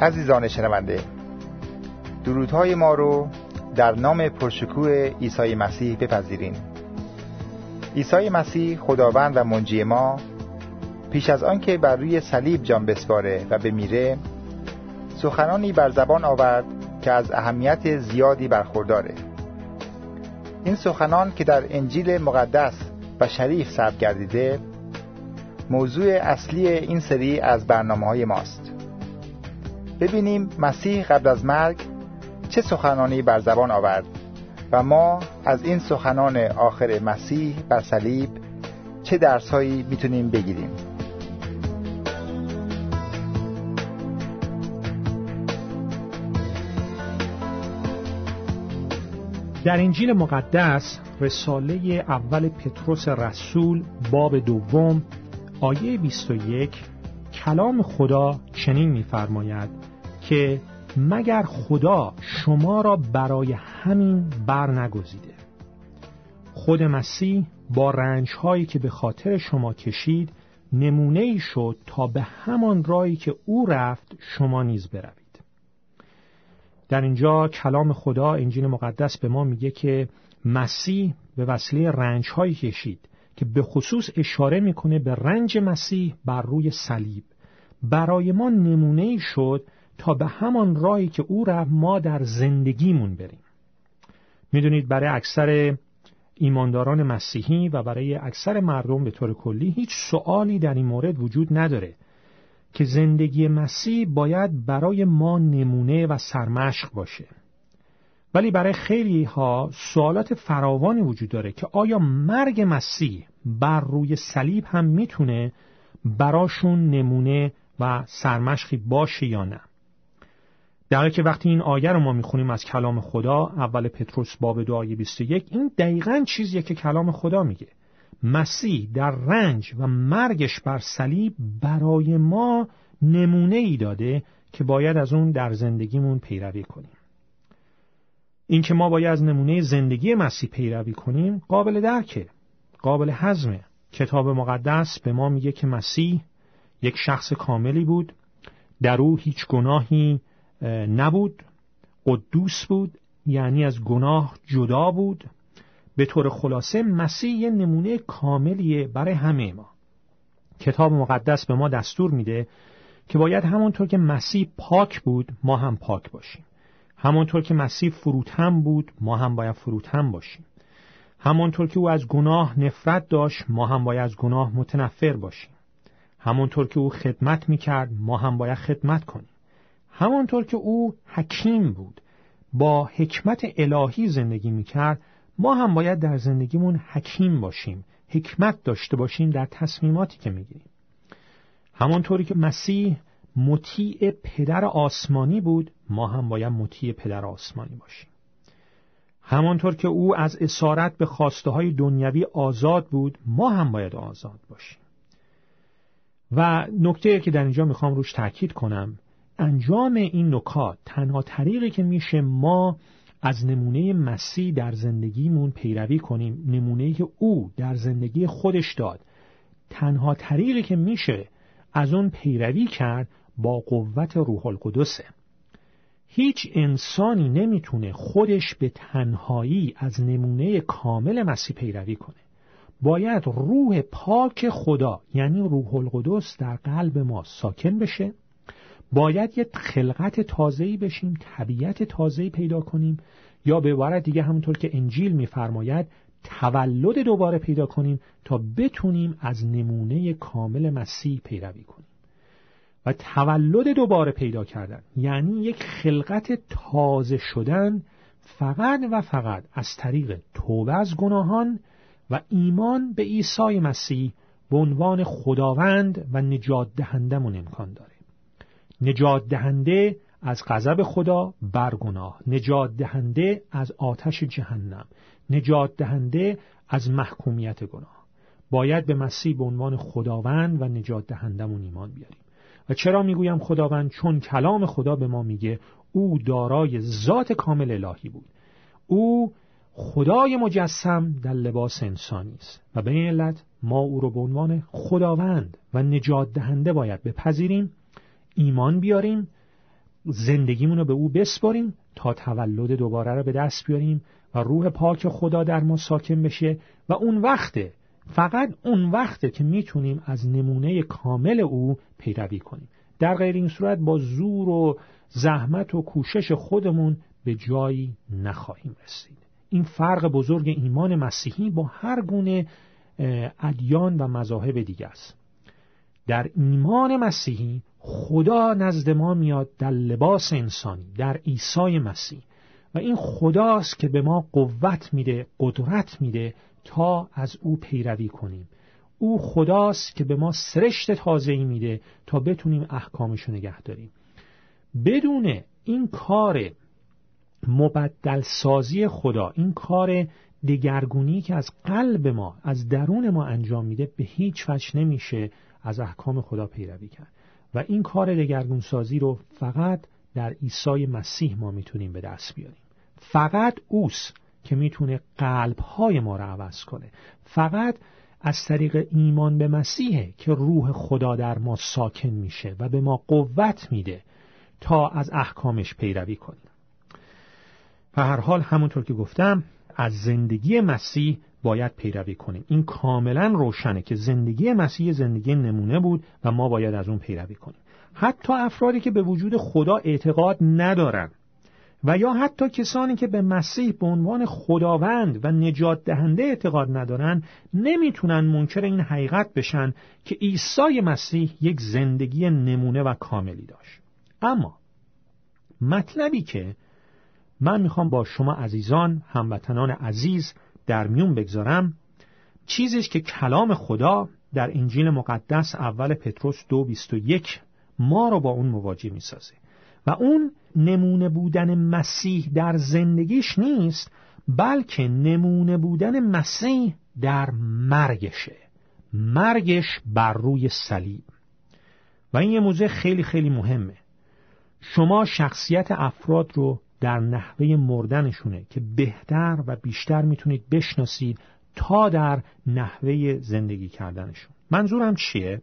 عزیزان شنونده. درودهای ما رو در نام پرشکوه عیسی مسیح بپذیریم عیسی مسیح خداوند و منجی ما پیش از آنکه بر روی صلیب جان بسپاره و بمیره سخنانی بر زبان آورد که از اهمیت زیادی برخورداره. این سخنان که در انجیل مقدس و شریف ثبت گردیده موضوع اصلی این سری از برنامه های ماست. ببینیم مسیح قبل از مرگ چه سخنانی بر زبان آورد و ما از این سخنان آخر مسیح بر صلیب چه درسهایی می‌تونیم بگیریم. در انجیل مقدس رساله اول پتروس رسول باب دوم آیه 21 کلام خدا چنین می‌فرماید که مگر خدا شما را برای همین بر نگزیده. خود مسیح با رنج هایی که به خاطر شما کشید نمونه ای شد تا به همان رایی که او رفت شما نیز بروید. در اینجا کلام خدا انجیل مقدس به ما میگه که مسیح به وسیله رنج هایی کشید که به خصوص اشاره می‌کنه به رنج مسیح بر روی صلیب. برای ما نمونه ای شد تا به همان راهی که او رفت ما در زندگیمون بریم. می‌دونید برای اکثر ایمانداران مسیحی و برای اکثر مردم به طور کلی هیچ سوالی در این مورد وجود نداره که زندگی مسیح باید برای ما نمونه و سرمشق باشه. ولی برای خیلی ها سوالات فراوانی وجود داره که آیا مرگ مسیح بر روی صلیب هم می‌تونه براشون نمونه و سرمشقی باشه یا نه؟ در حالی که وقتی این آیه رو ما می‌خونیم از کلام خدا اول پتروس باب دو آیه 21 این دقیقا چیزیه که کلام خدا میگه. مسیح در رنج و مرگش بر صلیب برای ما نمونه ای داده که باید از اون در زندگیمون پیروی کنیم. اینکه ما باید از نمونه زندگی مسیح پیروی کنیم قابل درکه قابل حزمه. کتاب مقدس به ما میگه که مسیح یک شخص کاملی بود در او هیچ گناهی نبود قدوس بود یعنی از گناه جدا بود. به طور خلاصه مسیح یه نمونه کاملیه برای همه ما. کتاب مقدس به ما دستور میده که باید همونطور که مسیح پاک بود ما هم پاک باشیم. همونطور که مسیح فروتن بود ما هم باید فروتن باشیم. همونطور که او از گناه نفرت داشت ما هم باید از گناه متنفر باشیم. همونطور که او خدمت می‌کرد ما هم باید خدمت کنیم. همانطور که او حکیم بود با حکمت الهی زندگی می‌کرد ما هم باید در زندگیمون حکیم باشیم حکمت داشته باشیم در تصمیماتی که می‌گیریم. همانطوری که مسیح مطیع پدر آسمانی بود ما هم باید مطیع پدر آسمانی باشیم. همانطور که او از اسارت به خواسته های دنیوی آزاد بود ما هم باید آزاد باشیم. و نکته که در اینجا می‌خوام روش تاکید کنم انجام این نکات تنها طریقی که میشه ما از نمونه مسیح در زندگیمون پیروی کنیم نمونه که او در زندگی خودش داد. تنها طریقی که میشه از اون پیروی کرد با قوت روح القدسه هیچ انسانی نمی‌تونه خودش به تنهایی از نمونه کامل مسیح پیروی کنه. باید روح پاک خدا یعنی روح القدس در قلب ما ساکن بشه. باید یه خلقت تازه‌ای بشیم طبیعت تازه‌ای پیدا کنیم یا به عبارت دیگه همونطور که انجیل میفرماید تولد دوباره پیدا کنیم تا بتونیم از نمونه کامل مسیح پیروی کنیم. و تولد دوباره پیدا کردن یعنی یک خلقت تازه شدن فقط و فقط از طریق توبه از گناهان و ایمان به عیسی مسیح به عنوان خداوند و نجات دهندمون امکان داره. نجات دهنده از غضب خدا بر گناه نجات دهنده از آتش جهنم نجات دهنده از محکومیت گناه. باید به مسیح به عنوان خداوند و نجات دهندمون ایمان بیاریم. و چرا می‌گویم خداوند؟ چون کلام خدا به ما میگه او دارای ذات کامل الهی بود. او خدای مجسم در لباس انسانی است. و به این علت ما او رو به عنوان خداوند و نجات دهنده باید بپذیریم. ایمان بیاریم زندگیمون رو به او بسپاریم تا تولد دوباره رو به دست بیاریم و روح پاک خدا در ما ساکن بشه و اون وقته فقط اون وقته که می‌تونیم از نمونه کامل او پیروی کنیم. در غیر این صورت با زور و زحمت و کوشش خودمون به جایی نخواهیم رسید. این فرق بزرگ ایمان مسیحی با هر گونه ادیان و مذاهب دیگه است. در ایمان مسیحی خدا نزد ما میاد در لباس انسانی در عیسی مسیح. و این خداست که به ما قوت میده قدرت میده تا از او پیروی کنیم. او خداست که به ما سرشت تازه‌ای میده تا بتونیم احکامشو نگه داریم. بدون این کار مبدل سازی خدا این کار دگرگونی که از قلب ما از درون ما انجام میده به هیچ وجه نمیشه از احکام خدا پیروی کرد. و این کار دگرگون سازی رو فقط در عیسی مسیح ما می‌تونیم به دست بیاریم. فقط اوست که می‌تونه قلبهای ما رو عوض کنه. فقط از طریق ایمان به مسیحه که روح خدا در ما ساکن میشه و به ما قوت میده تا از احکامش پیروی کنیم. و هر حال همونطور که گفتم از زندگی مسیح باید پیروی کنیم. این کاملا روشنه که زندگی مسیح زندگی نمونه بود و ما باید از اون پیروی کنیم. حتی افرادی که به وجود خدا اعتقاد ندارن و یا حتی کسانی که به مسیح به عنوان خداوند و نجات دهنده اعتقاد ندارن نمی‌تونن منکر این حقیقت بشن که عیسی مسیح یک زندگی نمونه و کاملی داشت. اما مطلبی که من می‌خوام با شما عزیزان هموطنان عزیز در میون بگذارم چیزیش که کلام خدا در انجیل مقدس اول پتروس دو بیست و یک ما رو با اون مواجه می‌سازه. و اون نمونه بودن مسیح در زندگیش نیست بلکه نمونه بودن مسیح در مرگشه. مرگش بر روی صلیب. و این یه موضوع خیلی خیلی مهمه. شما شخصیت افراد رو در نحوه مردنشونه که بهتر و بیشتر می‌تونید بشناسید تا در نحوه زندگی کردنشون. منظورم چیه؟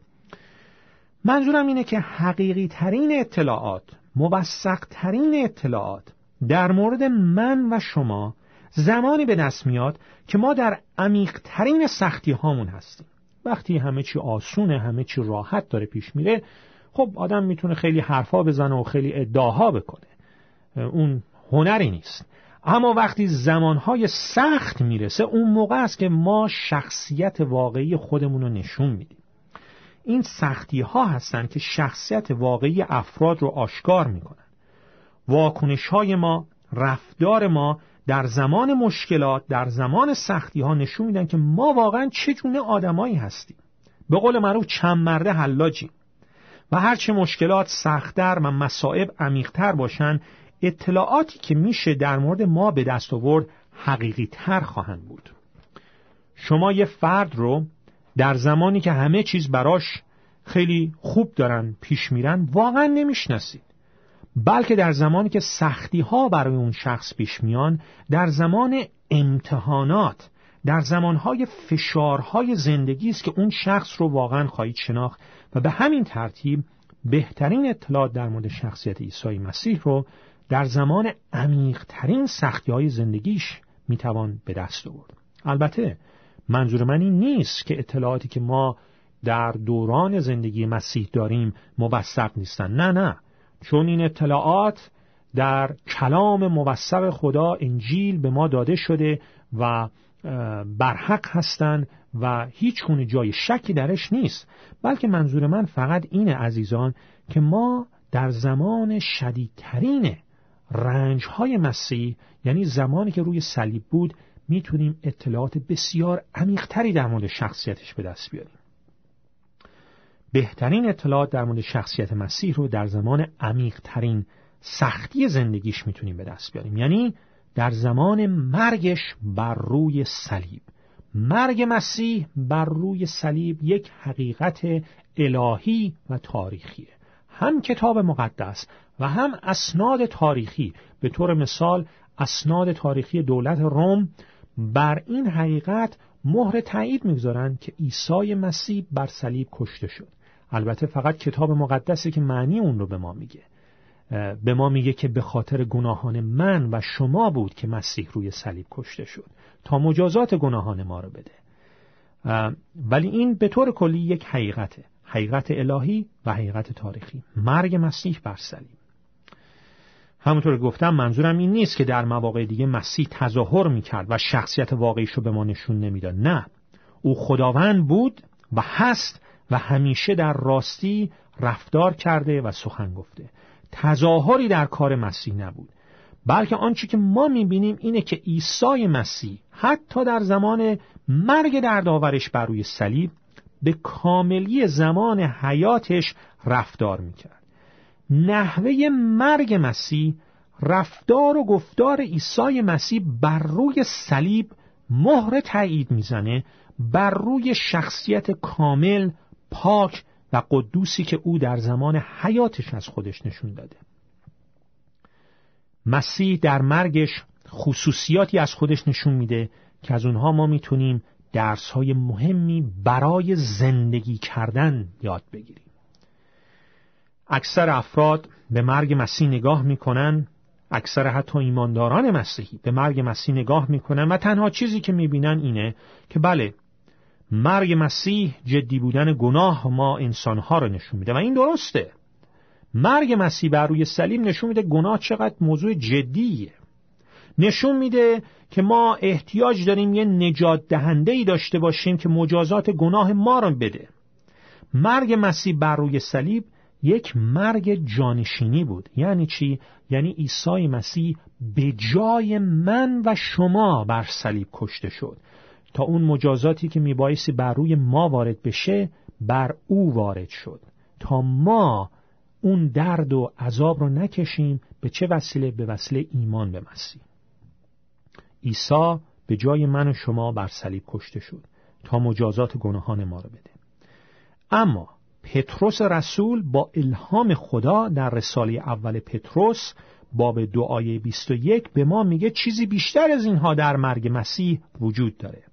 منظورم اینه که حقیقی ترین اطلاعات موثق ترین اطلاعات در مورد من و شما زمانی به دست میاد که ما در عمیق ترین سختی هامون هستیم. وقتی همه چی آسونه همه چی راحت داره پیش میره خب آدم می‌تونه خیلی حرفا بزنه و خیلی ادعاها بکنه. اون هنری نیست. اما وقتی زمانهای سخت می‌رسه اون موقع است که ما شخصیت واقعی خودمون رو نشون میدیم. این سختی ها هستند که شخصیت واقعی افراد رو آشکار می‌کنن. واکنش های ما رفتار ما در زمان مشکلات در زمان سختی ها نشون میدن که ما واقعا چه آدمایی هستیم. به قول معروف چند مرده حلاجیم. و هرچه مشکلات سختتر و مصائب عمیقتر باشن اطلاعاتی که میشه در مورد ما به دست آورد حقیقی تر خواهند بود. شما یه فرد رو در زمانی که همه چیز براش خیلی خوب دارن پیش میرن واقعا نمی‌شناسید. بلکه در زمانی که سختی ها برای اون شخص پیش میان در زمان امتحانات در زمانهای فشارهای زندگی است که اون شخص رو واقعا خواهید شناخت و به همین ترتیب بهترین اطلاعات در مورد شخصیت عیسی مسیح رو در زمان عمیقترین سختی های زندگیش می‌توان به دست آورد. البته منظور من این نیست که اطلاعاتی که ما در دوران زندگی مسیح داریم موثق نیستن. نه نه. چون این اطلاعات در کلام موثق خدا انجیل به ما داده شده و برحق هستند و هیچ گونه جای شکی درش نیست. بلکه منظور من فقط اینه عزیزان که ما در زمان شدیدترین رنج های مسیح یعنی زمانی که روی صلیب بود می‌تونیم اطلاعات بسیار عمیقتری در مورد شخصیتش به دست بیاریم. بهترین اطلاعات در مورد شخصیت مسیح رو در زمان عمیقترین سختی زندگیش می‌تونیم به دست بیاریم. یعنی در زمان مرگش بر روی صلیب. مرگ مسیح بر روی صلیب یک حقیقت الهی و تاریخیه. هم کتاب مقدس و هم اسناد تاریخی. به طور مثال اسناد تاریخی دولت روم بر این حقیقت مهر تایید می‌گذارند که عیسی مسیح بر صلیب کشته شد. البته فقط کتاب مقدسی که معنی اون رو به ما میگه. به ما میگه که به خاطر گناهان من و شما بود که مسیح روی صلیب کشته شد. تا مجازات گناهان ما رو بده. ولی این به طور کلی یک حقیقته. حقیقت الهی و حقیقت تاریخی. مرگ مسیح بر صلیب. همونطور گفتم منظورم این نیست که در مواقع دیگه مسیح تظاهر می‌کرد و شخصیت واقعیش رو به ما نشون نمی‌داد. نه. او خداوند بود و هست و همیشه در راستی رفتار کرده و سخن گفته. تظاهری در کار مسیح نبود. بلکه آنچه که ما می‌بینیم اینه که عیسی مسیح حتی در زمان مرگ دردآورش بر روی صلیب به کاملی زمان حیاتش رفتار می‌کرد. نحوه مرگ مسیح رفتار و گفتار عیسی مسیح بر روی صلیب مهر تایید می‌زنه بر روی شخصیت کامل پاک و قدوسی که او در زمان حیاتش از خودش نشون داده. مسیح در مرگش خصوصیاتی از خودش نشون میده که از اونها ما می‌تونیم درس های مهمی برای زندگی کردن یاد بگیریم. اکثر افراد به مرگ مسیح نگاه می‌کنن اکثر حتی ایمانداران مسیحی به مرگ مسیح نگاه می‌کنن و تنها چیزی که می‌بینن اینه که بله مرگ مسیح جدی بودن گناه ما انسانها رو نشون میده و این درسته. مرگ مسیح بر روی صلیب نشون میده گناه چقدر موضوع جدیه. نشون میده که ما احتیاج داریم یه نجات دهنده ای داشته باشیم که مجازات گناه ما رو بده. مرگ مسیح بر روی صلیب یک مرگ جانشینی بود. یعنی چی؟ یعنی عیسی مسیح به جای من و شما بر صلیب کشته شد. تا اون مجازاتی که میبایستی بر روی ما وارد بشه بر او وارد شد. تا ما اون درد و عذاب رو نکشیم به چه وسیله؟ به وسیله ایمان به مسیح. عیسی به جای من و شما بر صلیب کشته شد. تا مجازات گناهان ما رو بده. اما پتروس رسول با الهام خدا در رساله اول پتروس باب آیه 21 به ما میگه چیزی بیشتر از اینها در مرگ مسیح وجود داره.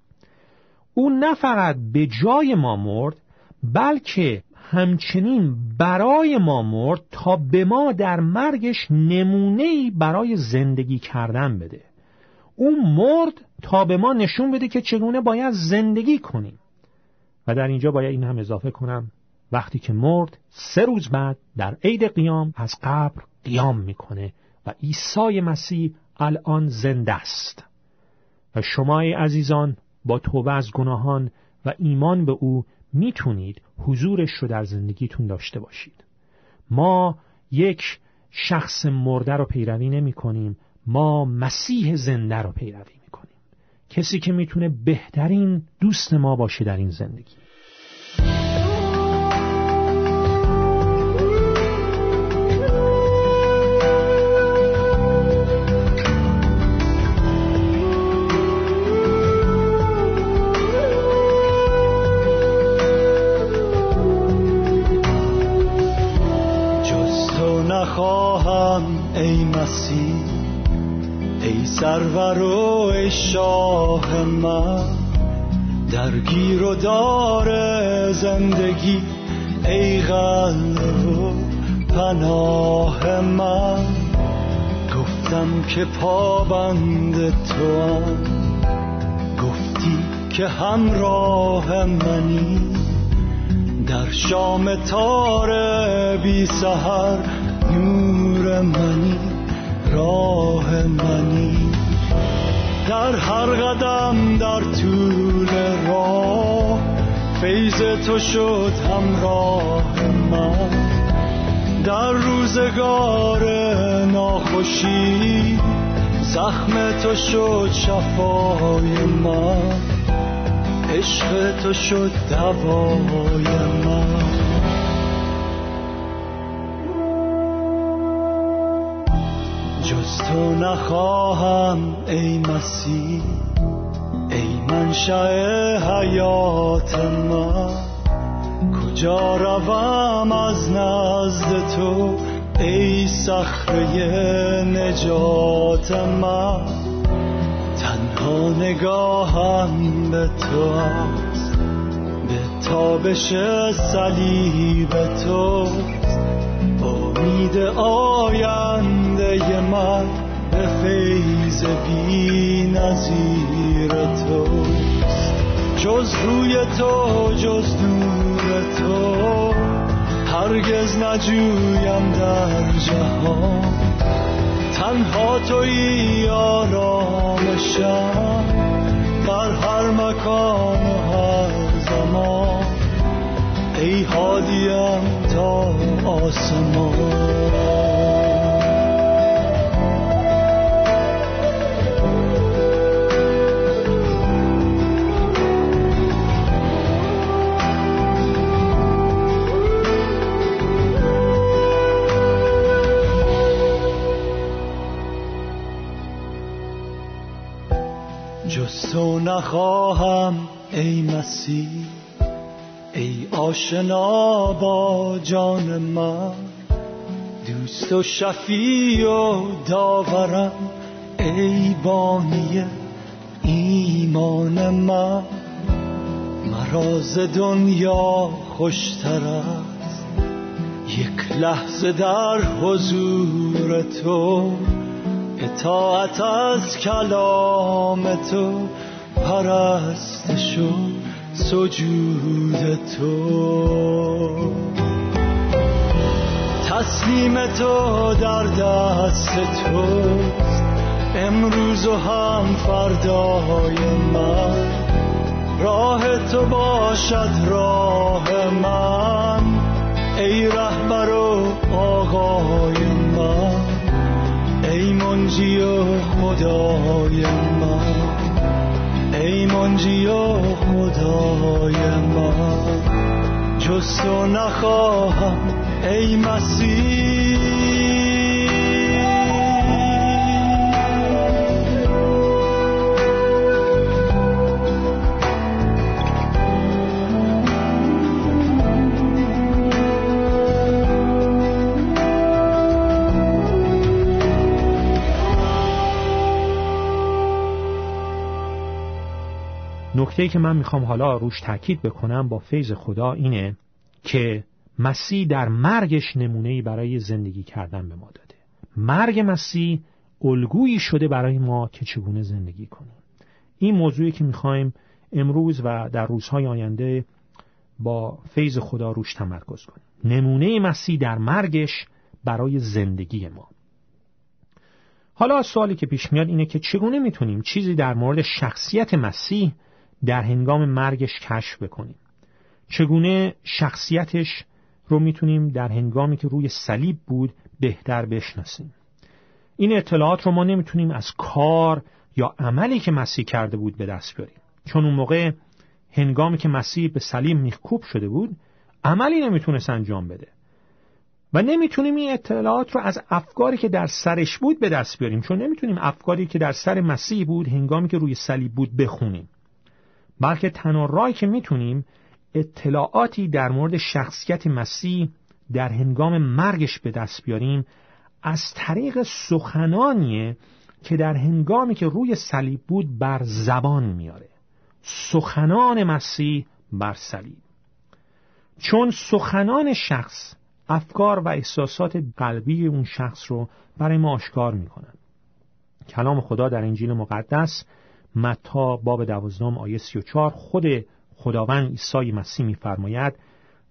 او نه فقط به جای ما مرد بلکه همچنین برای ما مرد تا به ما در مرگش نمونه‌ای برای زندگی کردن بده. او مرد تا به ما نشون بده که چگونه باید زندگی کنیم. و در اینجا باید این هم اضافه کنم. وقتی که مرد سه روز بعد در عید قیام از قبر قیام می‌کنه و عیسی مسیح الان زنده است. و شما عزیزان با توبه از گناهان و ایمان به او می‌تونید حضورش رو در زندگیتون داشته باشید. ما یک شخص مرده رو پیروی نمی کنیم ما مسیح زنده رو پیروی می کنیم کسی که می‌تونه بهترین دوست ما باشه در این زندگی. سرور و شاه من درگیر و دار زندگی ای قلب و پناه من. گفتم که پابند تو هم گفتی که همراه منی. در شام تار بی سهر نور منی راه منی. در هر قدم در طول راه فیض تو شد همراه من. در روزگار ناخوشی زخم تو شد شفای من. عشق تو شد دوای من. جز تو نخواهم ای مسیح. ای منشأ حیات من کجا روم از نزد تو ای صخره نجات من تنها نگاهم به تو است به تابش صلیب توست امید آینده من به فیض بی نظیر توست جز روی تو جز نور تو هرگز نجویم در جهان. تنها توی آرامشم در هر مکان و هر زمان. ای حادیم تا آسمان. تو نخواهم ای مسیح ای آشنا با جان من. دوست و شفی و داورم ای بانی ایمان من. مراز دنیا خوشتر است یک لحظه در حضور تو. اطاعت از کلام تو پرستش و سجود تو. تسلیم تو در دست توست. امروز و هم فردای من. راه تو باشد راه من. ای رهبر و آقای من. ای منجی و خدای من. ای منجی و خدای من جز نخواهم ای مسیح. نکته که من می‌خوام حالا روش تاکید بکنم با فیض خدا اینه که مسیح در مرگش نمونه‌ای برای زندگی کردن به ما داده. مرگ مسیح الگویی شده برای ما که چگونه زندگی کنیم. این موضوعی که می‌خوایم امروز و در روزهای آینده با فیض خدا روش تمرکز کنیم. نمونه مسیح در مرگش برای زندگی ما. حالا سوالی که پیش میاد اینه که چگونه می‌تونیم چیزی در مورد شخصیت مسیح در هنگام مرگش کشف بکنیم. چگونه شخصیتش رو می‌تونیم در هنگامی که روی صلیب بود بهتر بشناسیم؟ این اطلاعات رو ما نمی‌تونیم از کار یا عملی که مسیح کرده بود به دست بیاریم. چون اون موقع هنگامی که مسیح به صلیب میخکوب شده بود عملی نمی‌تونست انجام بده. و نمی‌تونیم این اطلاعات رو از افکاری که در سرش بود به دست بیاریم. چون نمی‌تونیم افکاری که در سر مسیح بود هنگامی که روی صلیب بود بخونیم. بلکه تنها راهی که می‌تونیم اطلاعاتی در مورد شخصیت مسیح در هنگام مرگش به دست بیاریم از طریق سخنانیه که در هنگامی که روی صلیب بود بر زبان میاره سخنان مسیح بر صلیب. چون سخنان شخص افکار و احساسات قلبی اون شخص رو برای ما آشکار می‌کنن. کلام خدا در انجیل مقدس متا باب دوازدهم آیه سی و چار خود خداوند عیسی مسیح میفرماید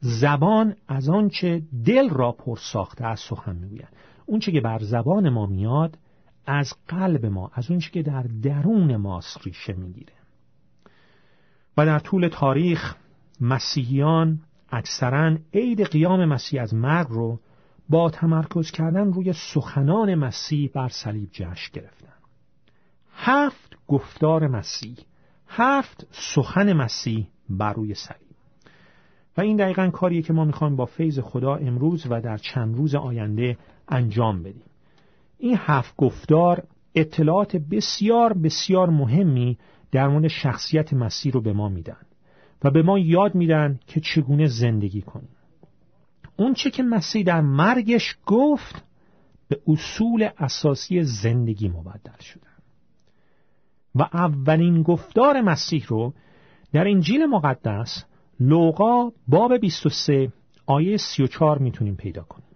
زبان از آنچه دل را پر ساخته از سخن می‌گوید. اونچه که بر زبان ما میاد از قلب ما از اونچه که در درون ماست ریشه می‌گیره. و در طول تاریخ مسیحیان اکثرا عید قیام مسیح از مرگ رو با تمرکز کردن روی سخنان مسیح بر صلیب جشن گرفتن. هفت گفتار مسیح هفت سخن مسیح بر روی صلیب و این دقیقا کاریه که ما می‌خوایم با فیض خدا امروز و در چند روز آینده انجام بدیم. این هفت گفتار اطلاعات بسیار بسیار مهمی در مورد شخصیت مسیح رو به ما میدن و به ما یاد میدن که چگونه زندگی کنیم. اون چه که مسیح در مرگش گفت به اصول اساسی زندگی مبدل شده. و اولین گفتار مسیح رو در انجیل مقدس لوقا باب 23 آیه 34 می‌تونیم پیدا کنیم.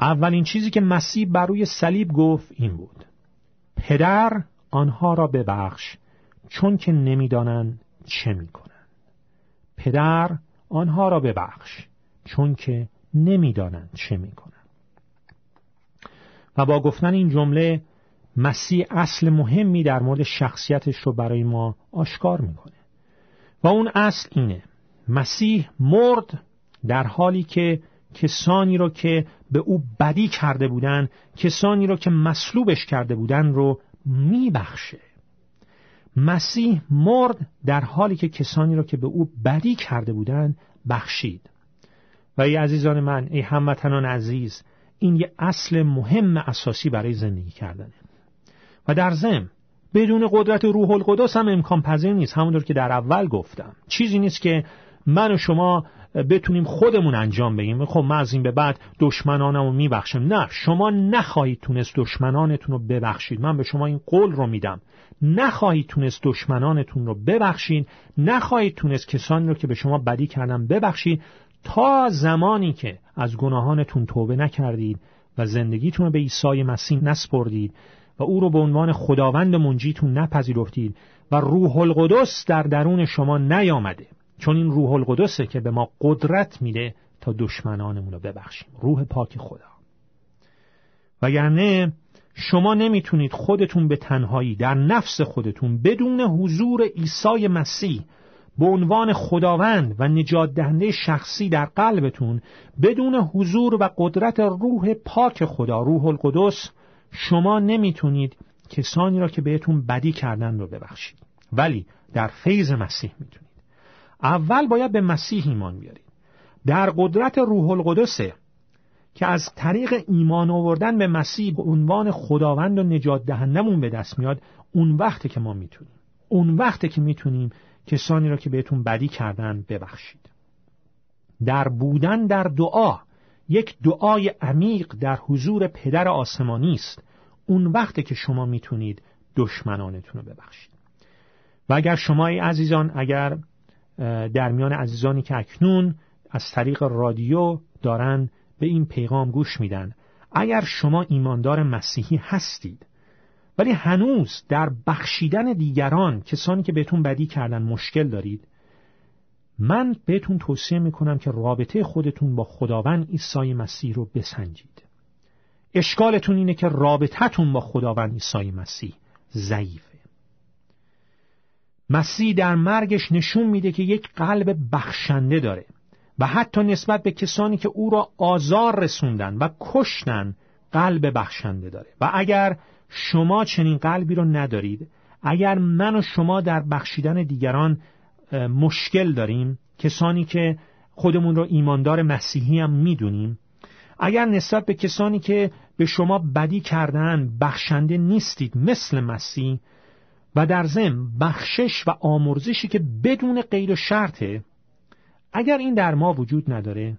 اولین چیزی که مسیح بر روی صلیب گفت این بود. پدر آنها را ببخش چون که نمی‌دانند چه می‌کنند. پدر آنها را ببخش چون که نمی‌دانند چه می‌کنند. و با گفتن این جمله مسیح اصل مهمی در مورد شخصیتش رو برای ما آشکار می‌کنه. و اون اصل اینه. مسیح مرد در حالی که کسانی رو که به او بدی کرده بودن کسانی رو که مصلوبش کرده بودن رو میبخشه. مسیح مرد در حالی که کسانی را که به او بدی کرده بودند بخشید. و ای عزیزان من ای هموطنان عزیز این یه اصل مهم اساسی برای زندگی کردنه. و در ضمن بدون قدرت روح القدس هم امکان پذیر نیست. همونطور که در اول گفتم چیزی نیست که من و شما بتونیم خودمون انجام بدیم. خب من از این به بعد دشمنانمو میبخشم. نه شما نخواهید تونست دشمنانتون رو ببخشید. من به شما این قول رو میدم. نخواهید تونست دشمنانتون رو ببخشید. نخواهید تونست کسانی رو که به شما بدی کردن ببخشید. تا زمانی که از گناهانتون توبه نکردید و زندگیتون رو به عیسی مسیح نسپردید. و او رو به عنوان خداوند منجیتون نپذیرفتید و روح القدس در درون شما نیامده. چون این روح القدسه که به ما قدرت میده تا دشمنانمون رو ببخشیم. روح پاک خدا. وگرنه شما نمی‌تونید خودتون به تنهایی در نفس خودتون بدون حضور عیسی مسیح به عنوان خداوند و نجات دهنده شخصی در قلبتون بدون حضور و قدرت روح پاک خدا روح القدس شما نمی‌تونید کسانی را که بهتون بدی کردن رو ببخشید. ولی در فیض مسیح می‌تونید. اول باید به مسیح ایمان بیارید. در قدرت روح القدسه که از طریق ایمان آوردن به مسیح به عنوان خداوند و نجات دهندمون به دست میاد اون وقته که ما می‌تونیم. اون وقته که می‌تونیم کسانی را که بهتون بدی کردن ببخشید. در بودن در دعا یک دعای عمیق در حضور پدر آسمانی است. اون وقته که شما می‌تونید دشمنانتون رو ببخشید. و اگر شما ای عزیزان اگر در میان عزیزانی که اکنون از طریق رادیو دارن به این پیغام گوش میدن اگر شما ایماندار مسیحی هستید ولی هنوز در بخشیدن دیگران کسانی که بهتون بدی کردن مشکل دارید من بهتون توصیه می‌کنم که رابطه خودتون با خداوند عیسی مسیح رو بسنجید. اشکالتون اینه که رابطتون با خداوند عیسی مسیح ضعیفه. مسیح در مرگش نشون میده که یک قلب بخشنده داره و حتی نسبت به کسانی که او را آزار رسوندن و کشتن قلب بخشنده داره. و اگر شما چنین قلبی رو ندارید اگر من و شما در بخشیدن دیگران مشکل داریم. کسانی که خودمون رو ایماندار مسیحی هم می‌دونیم. اگر نسبت به کسانی که به شما بدی کردن بخشنده نیستید مثل مسیح و در ضمن بخشش و آمرزشی که بدون قید شرطه اگر این در ما وجود نداره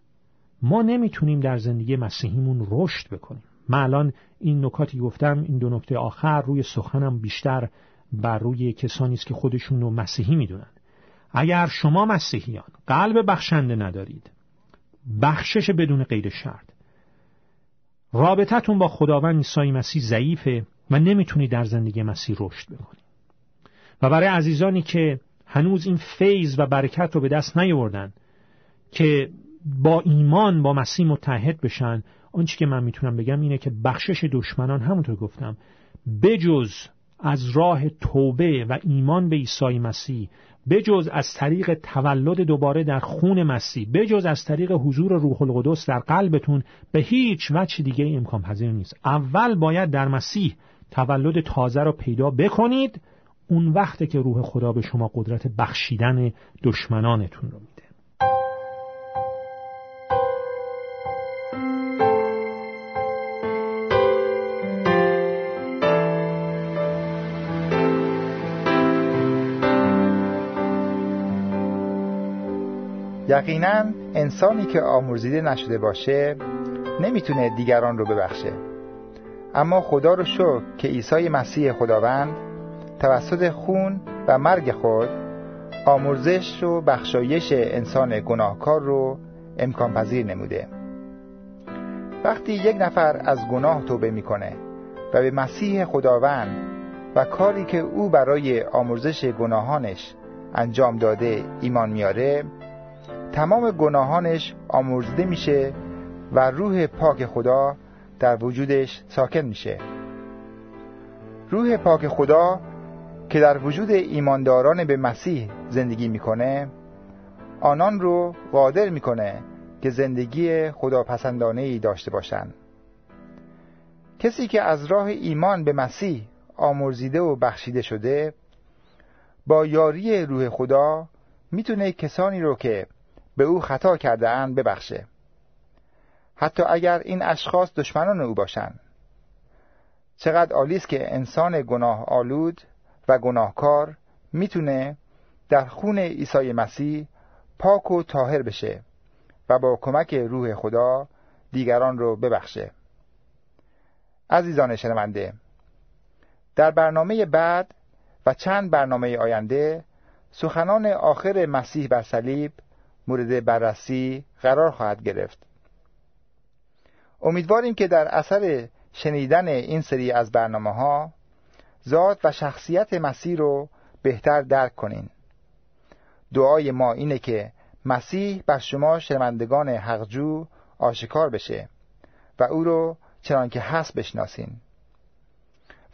ما نمی‌تونیم در زندگی مسیحیمون رشد بکنیم. من الان این نکاتی گفتم این دو نکته آخر روی سخنم بیشتر بر روی کسانی است که خودشون رو مسیحی می‌دونن. اگر شما مسیحیان قلب بخشنده ندارید بخشش بدون غیر شرط. رابطتون با خداوند عیسی مسیح ضعیفه و نمی‌تونید در زندگی مسیح رشد بکنید. و برای عزیزانی که هنوز این فیض و برکت رو به دست نیاوردن که با ایمان با مسیح متحد بشن آنچه که من می‌تونم بگم اینه که بخشش دشمنان همونطور گفتم بجز از راه توبه و ایمان به عیسی مسیح بجز از طریق تولد دوباره در خون مسیح بجز از طریق حضور روح القدس در قلبتون به هیچ وجه دیگه امکان پذیر نیست. اول باید در مسیح تولد تازه رو پیدا بکنید اون وقته که روح خدا به شما قدرت بخشیدن دشمنانتون رو میده. یقینا انسانی که آمرزیده نشده باشه نمی‌تونه دیگران رو ببخشه. اما خدا رو شکر که عیسی مسیح خداوند توسط خون و مرگ خود آمرزش و بخشایش انسان گناهکار رو امکان پذیر نموده. وقتی یک نفر از گناه توبه می‌کنه و به مسیح خداوند و کاری که او برای آمرزش گناهانش انجام داده ایمان میاره تمام گناهانش آمرزده میشه و روح پاک خدا در وجودش ساکن میشه. روح پاک خدا که در وجود ایمانداران به مسیح زندگی می‌کنه آنان رو قادر می‌کنه که زندگی خداپسندانه ای داشته باشند. کسی که از راه ایمان به مسیح آمرزیده و بخشیده شده با یاری روح خدا می‌تونه کسانی رو که به او خطا کرده اند ببخشه. حتی اگر این اشخاص دشمنان او باشند. چقدر عالی است که انسان گناه آلود و گناهکار می‌تونه در خون عیسی مسیح پاک و طاهر بشه و با کمک روح خدا دیگران رو ببخشه. عزیزان شنونده در برنامه بعد و چند برنامه آینده سخنان آخر مسیح بر صلیب مورد بررسی قرار خواهد گرفت. امیدواریم که در اثر شنیدن این سری از برنامه ها ذات و شخصیت مسیح رو بهتر درک کنین. دعای ما اینه که مسیح بر شما شنوندگان حقجو آشکار بشه و او رو چنان که هست بشناسین.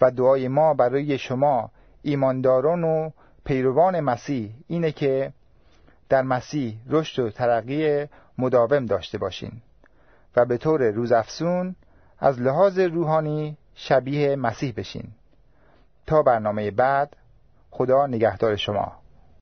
و دعای ما برای شما ایمانداران و پیروان مسیح اینه که در مسیح رشد و ترقی مداوم داشته باشین و به طور روزافزون از لحاظ روحانی شبیه مسیح بشین. تا برنامه بعد خدا نگهدار شما.